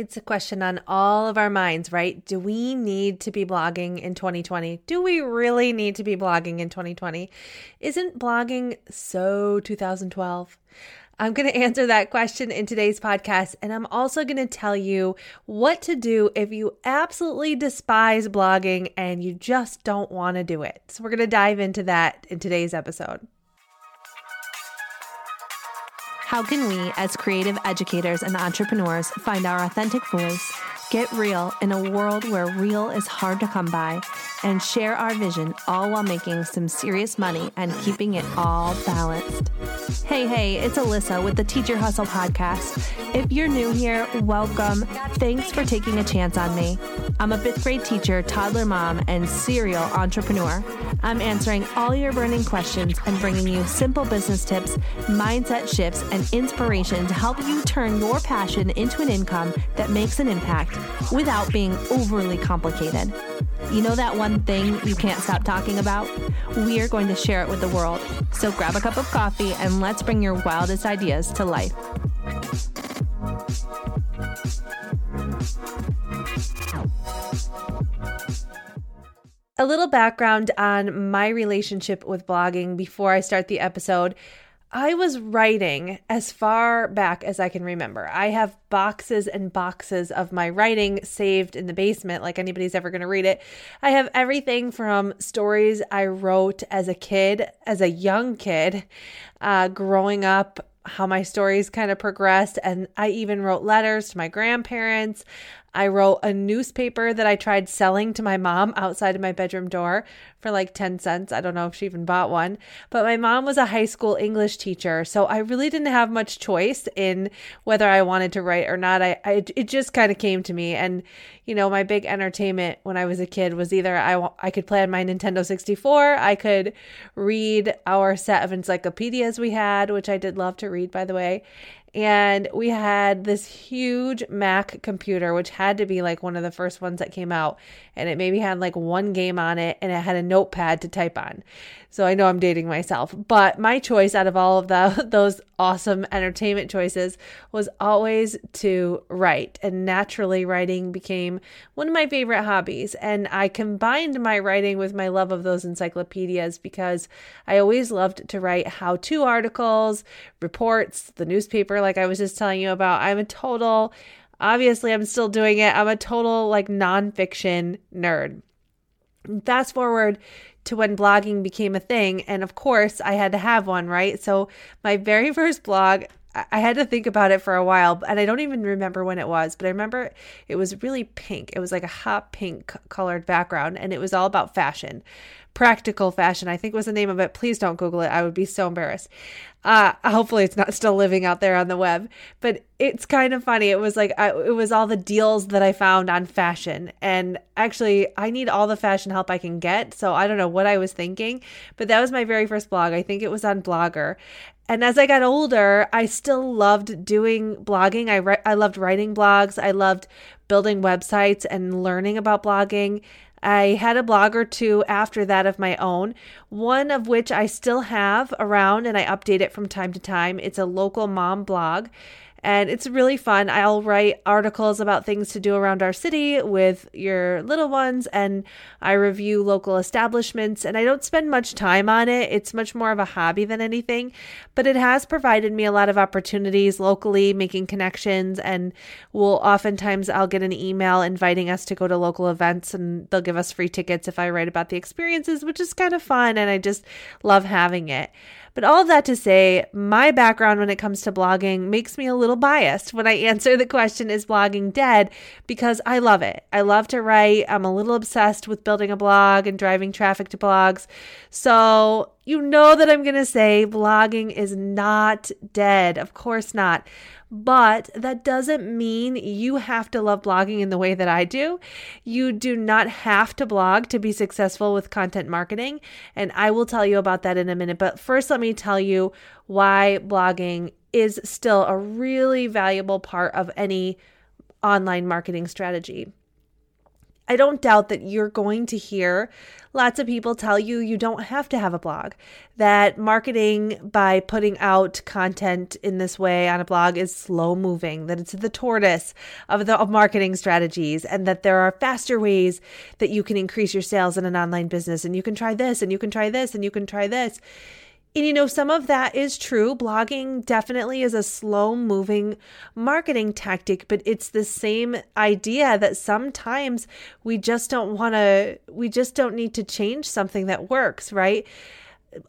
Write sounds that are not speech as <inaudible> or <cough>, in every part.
It's a question on all of our minds, right? Do we need to be blogging in 2020? Do we really need to be blogging in 2020? Isn't blogging so 2012? I'm going <laughs> to answer that question in today's podcast. And I'm also going to tell you what to do if you absolutely despise blogging and you just don't want to do it. So, we're going to dive into that in today's episode. How can we, as creative educators and entrepreneurs, find our authentic voice, get real in a world where real is hard to come by, and share our vision all while making some serious money and keeping it all balanced? Hey, hey, it's Alissa with the Teacher Hustle podcast. If you're new here, welcome. Thanks for taking a chance on me. I'm a fifth grade teacher, toddler mom, and serial entrepreneur. I'm answering all your burning questions and bringing you simple business tips, mindset shifts, and inspiration to help you turn your passion into an income that makes an impact without being overly complicated. You know that one thing you can't stop talking about? We are going to share it with the world. So grab a cup of coffee and let's bring your wildest ideas to life. A little background on my relationship with blogging before I start the episode. I was writing as far back as I can remember. I have boxes and boxes of my writing saved in the basement, like anybody's ever going to read it. I have everything from stories I wrote as a kid, as a young kid, uh, growing up, how my stories kind of progressed. And I even wrote letters to my grandparents. I wrote a newspaper that I tried selling to my mom outside of my bedroom door for like 10 cents. I don't know if she even bought one, but my mom was a high school English teacher. So I really didn't have much choice in whether I wanted to write or not. I, I it just kind of came to me. And, you know, my big entertainment when I was a kid was either I, I could play on my Nintendo 64, I could read our set of encyclopedias we had, which I did love to read, by the way and we had this huge Mac computer, which had to be like one of the first ones that came out. And it maybe had like one game on it and it had a notepad to type on. So I know I'm dating myself, but my choice out of all of the, <laughs> those awesome entertainment choices was always to write. And naturally, writing became one of my favorite hobbies. And I combined my writing with my love of those encyclopedias because I always loved to write how to articles, reports, the newspaper, like I was just telling you about. I'm a total, obviously, I'm still doing it. I'm a total like nonfiction nerd. Fast forward to when blogging became a thing. And of course, I had to have one, right? So, my very <laughs> first blog, I had to think about it for a while, and I don't even remember when it was, but I remember it was really pink. It was like a hot pink colored background, and it was all about fashion. Practical Fashion, I think was the name of it. Please don't Google it. I would be so embarrassed. Uh, hopefully it's not still living out there on the web, but it's kind of funny. It was like, I, it was all the deals that I found on fashion. And actually, I need all the fashion help I can get. So I don't know what I was thinking, but that was my very first blog. I think it was on Blogger. And as I got older, I still loved doing blogging. I, re- I loved writing blogs. I loved building websites and learning about blogging. I had a blog or two after that of my own, one of which I still have around and I update it from time to time. It's a local mom blog and it's really fun. I'll write articles about things to do around our city with your little ones, and I review local establishments. And I don't spend much time on it, it's much more of a hobby than anything, but it has provided me a lot of opportunities locally, making connections. And we'll oftentimes I'll get an email inviting us to go to local events, and they'll give us free tickets if I write about the experiences, which is kind of fun. And I just love having it. But all that to say, my background when it comes to blogging makes me a little biased when I <laughs> answer the question, is blogging dead? Because I love it. I love to write. I'm a little obsessed with building a blog and driving traffic to blogs. So you know that I'm going to say blogging is not dead. Of course not. But that doesn't mean you have to love blogging in the way that I do. You do not have to blog to be successful with content marketing. And I will tell you about that in a minute. But first, let me tell you why blogging is still a really valuable part of any online marketing strategy. I don't doubt that you're going to hear lots of people tell you you don't have to have a blog, that marketing by putting out content in this way on a blog is slow moving, that it's the tortoise of the of marketing strategies, and that there are faster ways that you can increase your sales in an online business. And you can try this, and you can try this, and you can try this. And you know, some of that is true. Blogging definitely is a slow moving marketing tactic, but it's the same idea that sometimes we just don't want to, we just don't need to change something that works, right?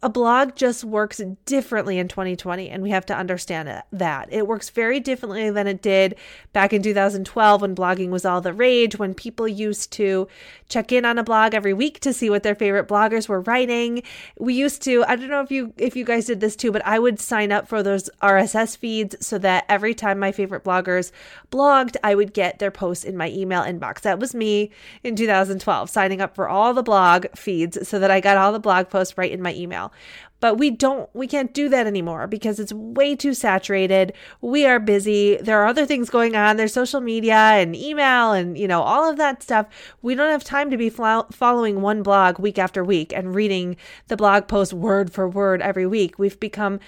A blog just works differently in 2020 and we have to understand that. It works very differently than it did back in 2012 when blogging was all the rage when people used to check in on a blog every week to see what their favorite bloggers were writing. We used to i don't know if you if you guys did this too but i would sign up for those rss feeds so that every time my favorite bloggers blogged i would get their posts in my email inbox. That was me in 2012 signing up for all the blog feeds so that i got all the blog posts right in my email email. But we don't, we can't do that anymore because it's way too saturated. We are busy. There are other things going on. There's social media and email and, you know, all of that stuff. We don't have time to be following one blog week after week and reading the blog post word for word every week. We've become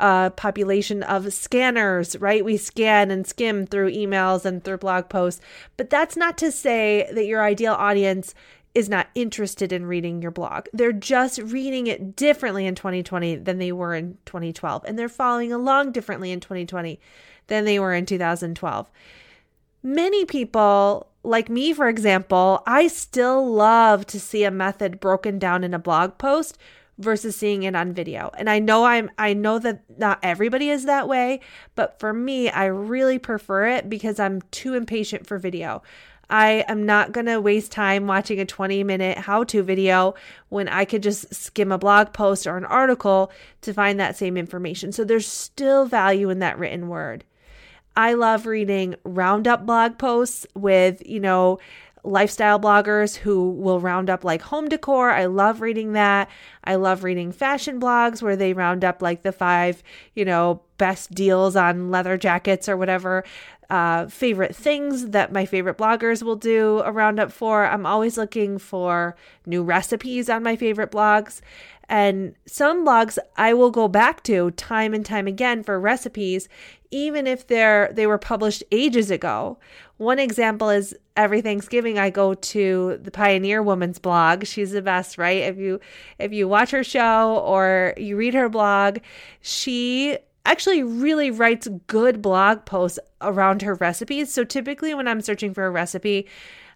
a population of scanners, right? We scan and skim through emails and through blog posts. But that's not to say that your ideal audience is not interested in reading your blog. They're just reading it differently in 2020 than they were in 2012. And they're following along differently in 2020 than they were in 2012. Many people, like me, for example, I still love to see a method broken down in a blog post versus seeing it on video. And I know I'm I know that not everybody is that way, but for me, I really prefer it because I'm too impatient for video. I am not going to waste time watching a 20 minute how to video when I could just skim a blog post or an article to find that same information. So there's still value in that written word. I love reading roundup blog posts with, you know, lifestyle bloggers who will round up like home decor. I love reading that. I love reading fashion blogs where they round up like the five, you know, best deals on leather jackets or whatever uh, favorite things that my favorite bloggers will do a roundup for. I'm always looking for new recipes on my favorite blogs. And some blogs I will go back to time and time again for recipes, even if they're they were published ages ago. One example is every Thanksgiving I go to the Pioneer Woman's blog. She's the best, right? If you if you watch her show or you read her blog, she actually really writes good blog posts around her recipes. So typically when I'm searching for a recipe,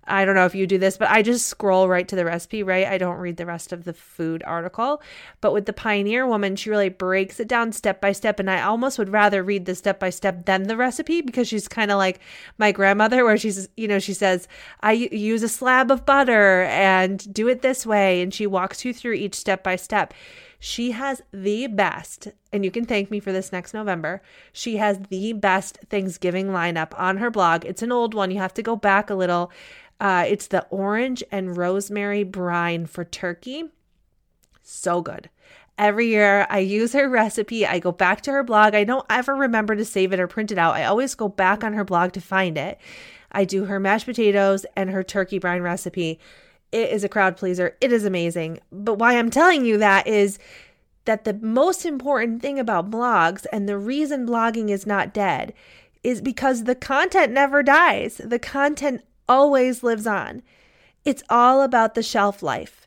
I don't know if you do this, but I just scroll right to the recipe, right? I don't read the rest of the food article. But with the Pioneer Woman, she really breaks it down step by step. And I almost would rather read the step by step than the recipe because she's kind of like my grandmother, <laughs> where she's, you know, she says, I use a slab of butter and do it this way. And she walks you through each step by step. She has the best, and you can thank me for this next November. She has the best Thanksgiving lineup on her blog. It's an old one. You have to go back a little. Uh, it's the orange and rosemary brine for turkey. So good. Every year I use her recipe. I go back to her blog. I don't ever remember to save it or print it out. I always go back on her blog to find it. I do her mashed potatoes and her turkey brine recipe. It is a crowd pleaser. It is amazing. But why I'm telling you that is that the most important thing about blogs and the reason blogging is not dead is because the content never dies. The content always lives on. It's all about the shelf life.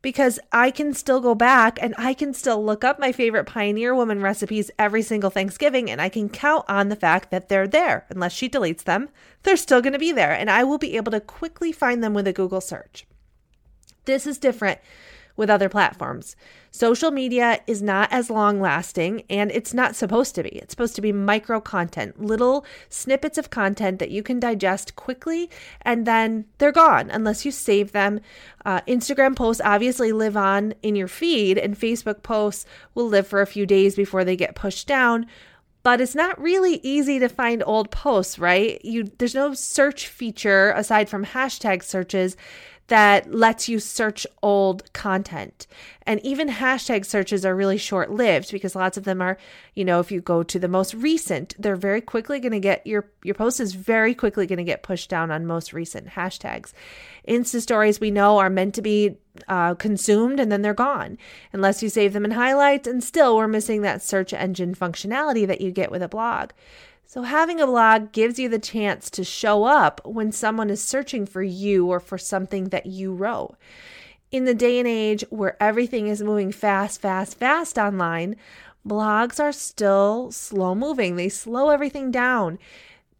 Because I can still go back and I can still look up my favorite Pioneer Woman recipes every single Thanksgiving and I can count on the fact that they're there. Unless she deletes them, they're still going to be there and I will be able to quickly find them with a Google search. This is different with other platforms. Social media is not as long lasting and it's not supposed to be. It's supposed to be micro content, little snippets of content that you can digest quickly and then they're gone unless you save them. Uh, Instagram posts obviously live on in your feed, and Facebook posts will live for a few days before they get pushed down but it's not really easy to find old posts, right? You there's no search feature aside from hashtag searches that lets you search old content. And even hashtag searches are really short lived because lots of them are, you know, if you go to the most recent, they're very quickly going to get your your post is very quickly going to get pushed down on most recent hashtags. Insta stories we know are meant to be uh, consumed and then they're gone unless you save them in highlights. And still, we're missing that search engine functionality that you get with a blog. So, having a blog gives you the chance to show up when someone is searching for you or for something that you wrote. In the day and age where everything is moving fast, fast, fast online, blogs are still slow moving. They slow everything down.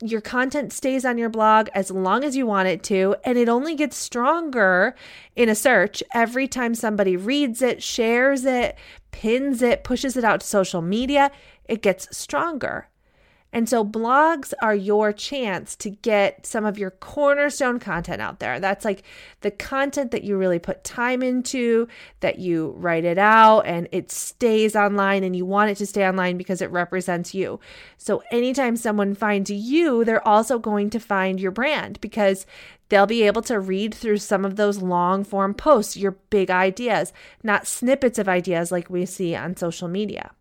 Your content stays on your blog as long as you want it to, and it only gets stronger in a search every time somebody reads it, shares it, pins it, pushes it out to social media. It gets stronger. And so blogs are your chance to get some of your cornerstone content out there. That's like the content that you really put time into, that you write it out and it stays online and you want it to stay online because it represents you. So anytime someone finds you, they're also going to find your brand because they'll be able to read through some of those long form posts, your big ideas, not snippets of ideas like we see on social media.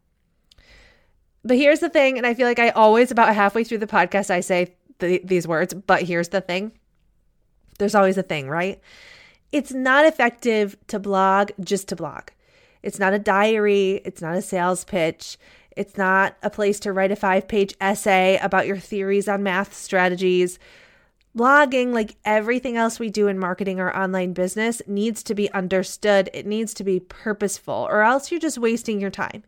But here's the thing, and I feel like I always, about halfway through the podcast, I say th- these words, but here's the thing. There's always a thing, right? It's not effective to blog just to blog. It's not a diary, it's not a sales pitch, it's not a place to write a five page essay about your theories on math strategies. Blogging, like everything else we do in marketing or online business, needs to be understood. It needs to be purposeful, or else you're just wasting your time.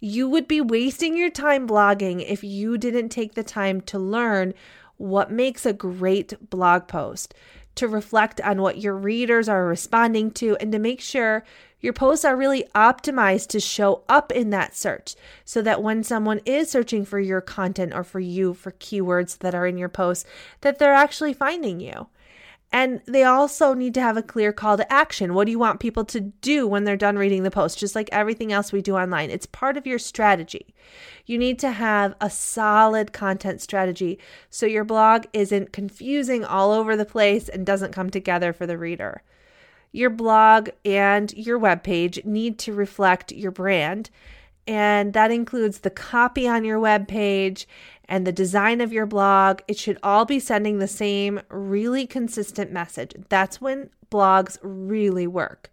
You would be wasting your time blogging if you didn't take the time to learn what makes a great blog post, to reflect on what your readers are responding to, and to make sure your posts are really optimized to show up in that search so that when someone is searching for your content or for you for keywords that are in your post, that they're actually finding you. And they also need to have a clear call to action. What do you want people to do when they're done reading the post? Just like everything else we do online, it's part of your strategy. You need to have a solid content strategy so your blog isn't confusing all over the place and doesn't come together for the reader. Your blog and your web page need to reflect your brand, and that includes the copy on your web page and the design of your blog, it should all be sending the same really consistent message. That's when blogs really work.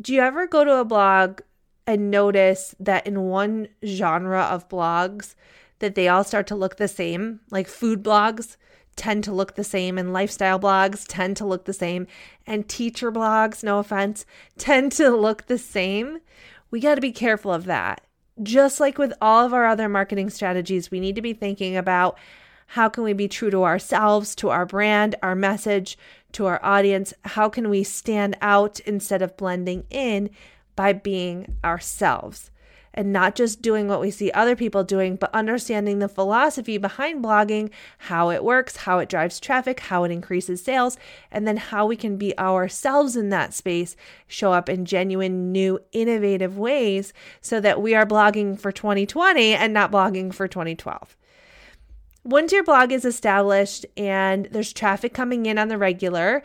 Do you ever go to a blog and notice that in one genre of blogs that they all start to look the same? Like food blogs tend to look the same and lifestyle blogs tend to look the same and teacher blogs, no offense, tend to look the same. We got to be careful of that just like with all of our other marketing strategies, we need to be thinking about how can we be true to ourselves, to our brand, our message, to our audience? How can we stand out instead of blending in by being ourselves? And not just doing what we see other people doing, but understanding the philosophy behind blogging, how it works, how it drives traffic, how it increases sales, and then how we can be ourselves in that space, show up in genuine, new, innovative ways so that we are blogging for 2020 and not blogging for 2012. Once your blog is established and there's traffic coming in on the regular,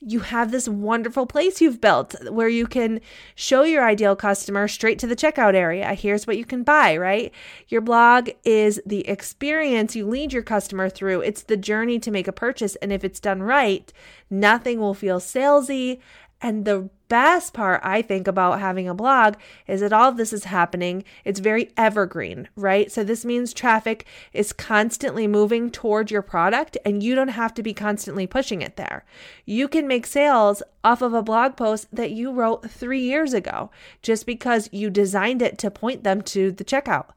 you have this wonderful place you've built where you can show your ideal customer straight to the checkout area. Here's what you can buy, right? Your blog is the experience you lead your customer through. It's the journey to make a purchase. And if it's done right, nothing will feel salesy and the best part I think about having a blog is that all of this is happening. It's very evergreen, right? So this means traffic is constantly moving toward your product and you don't have to be constantly pushing it there. You can make sales off of a blog post that you wrote 3 years ago just because you designed it to point them to the checkout.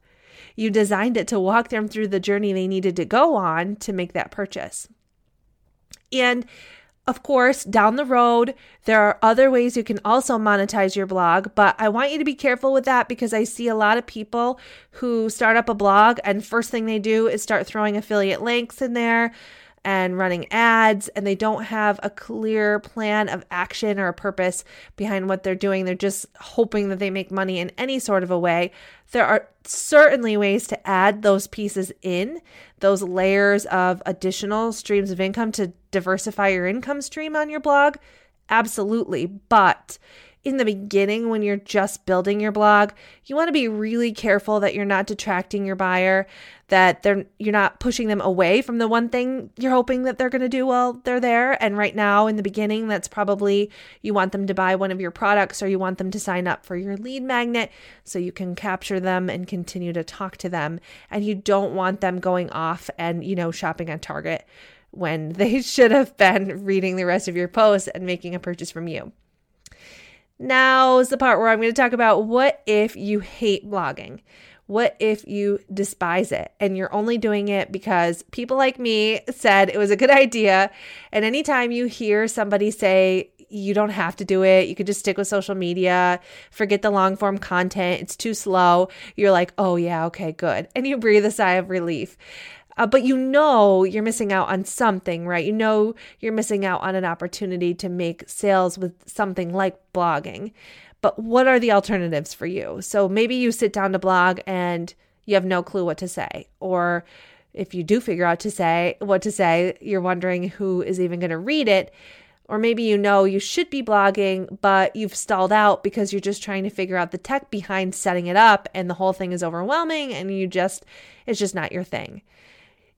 You designed it to walk them through the journey they needed to go on to make that purchase. And of course, down the road, there are other ways you can also monetize your blog, but I want you to be careful with that because I see a lot of people who start up a blog and first thing they do is start throwing affiliate links in there and running ads, and they don't have a clear plan of action or a purpose behind what they're doing. They're just hoping that they make money in any sort of a way. There are certainly ways to add those pieces in, those layers of additional streams of income to diversify your income stream on your blog. Absolutely. But in the beginning, when you're just building your blog, you want to be really careful that you're not detracting your buyer, that they're you're not pushing them away from the one thing you're hoping that they're going to do while they're there. And right now, in the beginning, that's probably you want them to buy one of your products or you want them to sign up for your lead magnet so you can capture them and continue to talk to them. And you don't want them going off and, you know, shopping at Target when they <laughs> should have been reading the rest of your post and making a purchase from you. Now is the part where I'm going to talk about what if you hate blogging? What if you despise it and you're only doing it because people like me said it was a good idea? And anytime you hear somebody say, you don't have to do it, you could just stick with social media, forget the long form content, it's too slow, you're like, oh, yeah, okay, good. And you breathe a sigh of relief. Uh, but you know you're missing out on something, right? You know you're missing out on an opportunity to make sales with something like blogging. But what are the alternatives for you? So maybe you sit down to blog and you have no clue what to say. Or if you do figure out to say what to say, you're wondering who is even going to read it. Or maybe you know you should be blogging, but you've stalled out because you're just trying to figure out the tech behind setting it up and the whole thing is overwhelming and you just, it's just not your thing.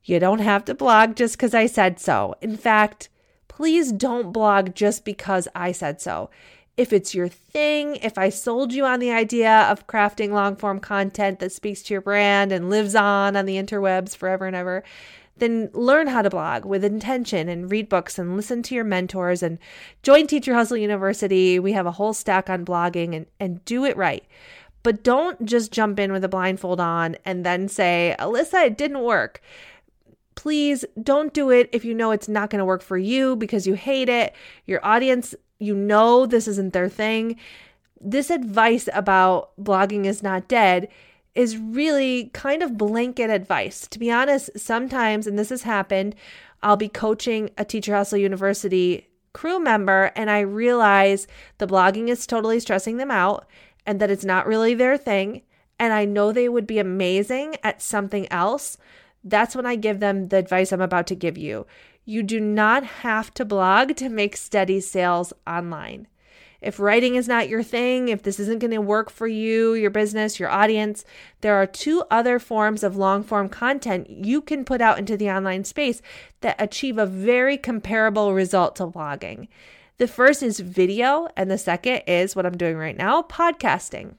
You don't have to blog just because I said so. In fact, please don't blog just because I said so. If it's your thing, if I sold you on the idea of crafting long form content that speaks to your brand and lives on on the interwebs forever and ever, then learn how to blog with intention and read books and listen to your mentors and join Teacher Hustle University. We have a whole stack on blogging and, and do it right. But don't just jump in with a blindfold on and then say, Alissa, it didn't work please don't do it if you know it's not going to work for you because you hate it. Your audience, you know this isn't their thing. This advice about blogging is not dead is really kind of blanket advice. To be honest, sometimes, and this has happened, I'll be coaching a Teacher Hustle University crew member and I realize the blogging is totally stressing them out and that it's not really their thing. And I know they would be amazing at something else that's when I give them the advice I'm about to give you. You do not have to blog to make steady sales online. If writing is not your thing, if this isn't going to work for you, your business, your audience, there are two other forms of long form content you can put out into the online space that achieve a very comparable result to blogging. The first is video, and the second is what I'm doing right now podcasting.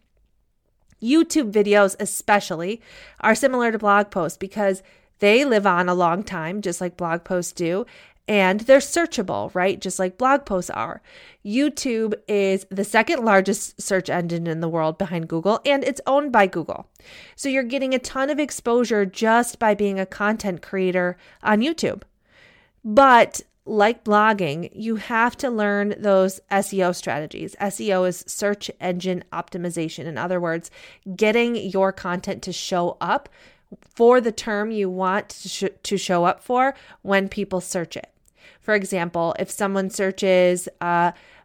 YouTube videos, especially, are similar to blog posts because they live on a long time, just like blog posts do, and they're searchable, right? Just like blog posts are. YouTube is the second largest search engine in the world behind Google, and it's owned by Google. So you're getting a ton of exposure just by being a content creator on YouTube. But like blogging, you have to learn those SEO strategies. SEO is search engine optimization. In other words, getting your content to show up for the term you want to, sh- to show up for when people search it. For example, if someone searches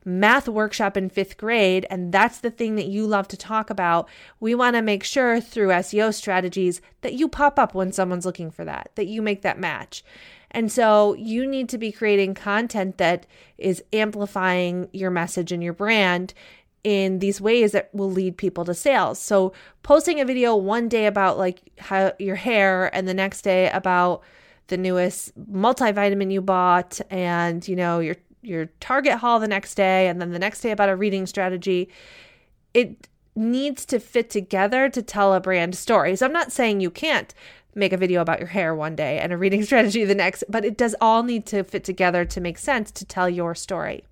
math workshop in fifth grade and that's the thing that you love to talk about, we want to make sure through SEO strategies that you pop up when someone's looking for that, that you make that match. And so you need to be creating content that is amplifying your message and your brand in these ways that will lead people to sales. So posting a video one day about like how your hair and the next day about the newest multivitamin you bought and you know your your target haul the next day and then the next day about a reading strategy it needs to fit together to tell a brand story. So I'm not saying you can't make a video about your hair one day and a reading <laughs> strategy the next, but it does all need to fit together to make sense to tell your story.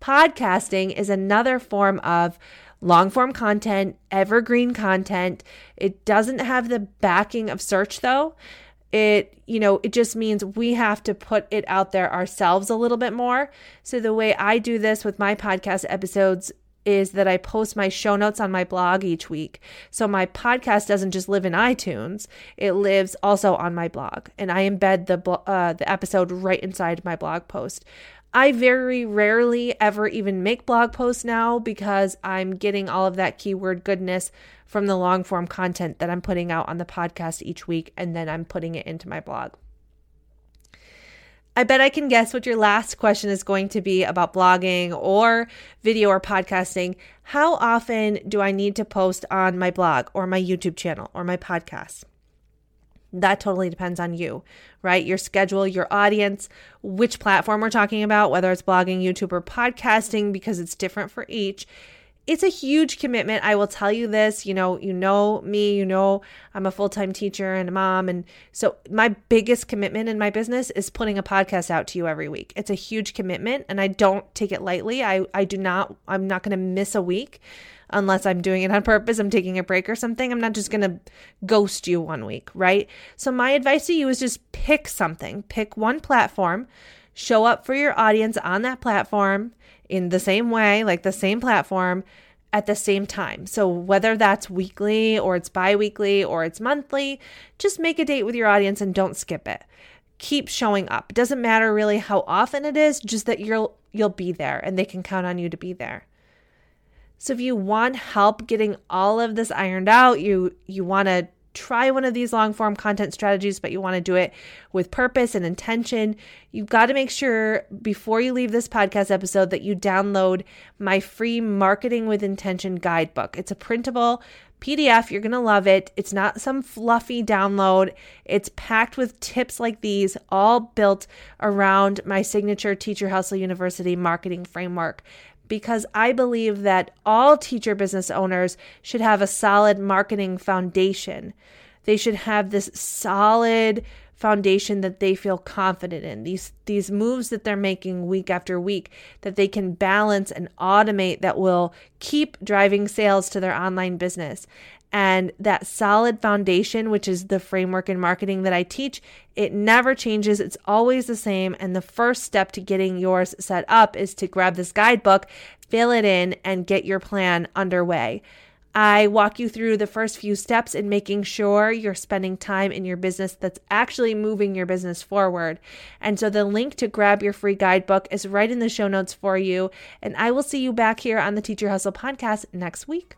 Podcasting is another form of long form content, evergreen content. It doesn't have the backing of search though. It, you know, it just means we have to put it out there ourselves a little bit more. So the way I do this with my podcast episodes is that I post my show notes on my blog each week. So my podcast doesn't just live in iTunes; it lives also on my blog, and I embed the uh, the episode right inside my blog post. I very rarely ever even make blog posts now because I'm getting all of that keyword goodness from the long form content that I'm putting out on the podcast each week, and then I'm putting it into my blog. I bet I can guess what your last question is going to be about blogging or video or podcasting. How often do I need to post on my blog or my YouTube channel or my podcast? That totally depends on you, right? Your schedule, your audience, which platform we're talking about, whether it's blogging, YouTube, or podcasting, because it's different for each it's a huge commitment. I will tell you this, you know, you know me, you know, I'm a full-time teacher and a mom and so my biggest commitment in my business is putting a podcast out to you every week. It's a huge commitment and I don't take it lightly. I I do not I'm not going to miss a week unless I'm doing it on purpose. I'm taking a break or something. I'm not just going to ghost you one week, right? So my advice to you is just pick something. Pick one platform, show up for your audience on that platform in the same way, like the same platform at the same time. So whether that's weekly or it's bi-weekly or it's monthly, just make a date with your audience and don't skip it. Keep showing up. It doesn't matter really how often it is, just that you'll you'll be there and they can count on you to be there. So if you want help getting all of this ironed out, you you want to try one of these long form content strategies, but you want to do it with purpose and intention, you've got to make sure before you leave this podcast episode that you download my free Marketing with Intention guidebook. It's a printable PDF. You're going to love it. It's not some fluffy download. It's packed with tips like these, all built around my signature Teacher Hustle University marketing framework because I believe that all teacher business owners should have a solid marketing foundation. They should have this solid foundation that they feel confident in. These these moves that they're making week after week that they can balance and automate that will keep driving sales to their online business. And that solid foundation, which is the framework in marketing that I teach, it never changes. It's always the same. And the first step to getting yours set up is to grab this guidebook, fill it in, and get your plan underway. I walk you through the first few steps in making sure you're spending time in your business that's actually moving your business forward. And so the link to grab your free guidebook is right in the show notes for you. And I will see you back here on the Teacher Hustle podcast next week.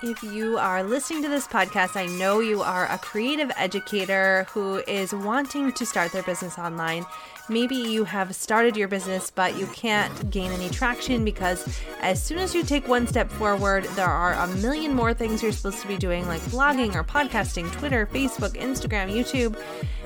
If you are listening to this podcast, I know you are a creative educator who is wanting to start their business online. Maybe you have started your business, but you can't gain any traction because as soon as you take one step forward, there are a million more things you're supposed to be doing, like blogging or podcasting, Twitter, Facebook, Instagram, YouTube.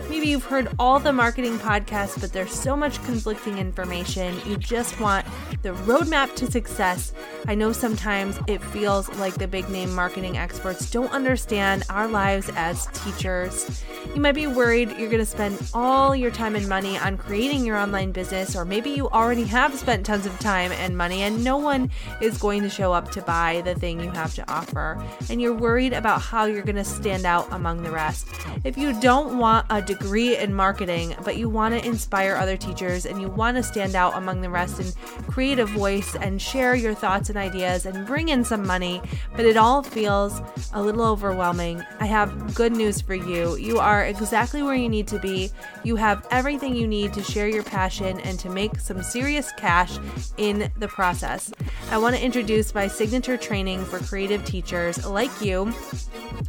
Maybe you've heard all the marketing podcasts, but there's so much conflicting information. You just want the roadmap to success. I know sometimes it feels like the big name marketing experts don't understand our lives as teachers. You might be worried you're going to spend all your time and money on creating your online business, or maybe you already have spent tons of time and money and no one is going to show up to buy the thing you have to offer, and you're worried about how you're going to stand out among the rest. If you don't want a degree in marketing, but you want to inspire other teachers and you want to stand out among the rest and create a voice and share your thoughts and ideas and bring in some money, but it all feels a little overwhelming, I have good news for you. You are exactly where you need to be. You have everything you need to share your passion and to make some serious cash in the process. I want to introduce my signature training for creative teachers like you.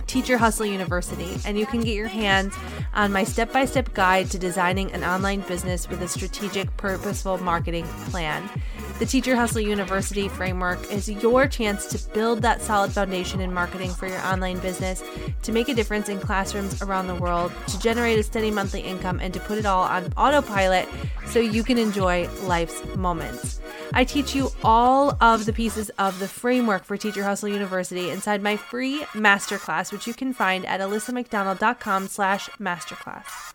Teacher Hustle University, and you can get your hands on my step by step guide to designing an online business with a strategic, purposeful marketing plan. The Teacher Hustle University framework is your chance to build that solid foundation in marketing for your online business, to make a difference in classrooms around the world, to generate a steady monthly income, and to put it all on autopilot so you can enjoy life's moments. I teach you all of the pieces of the framework for Teacher Hustle University inside my free masterclass, which you can find at alissamcdonald.com slash masterclass.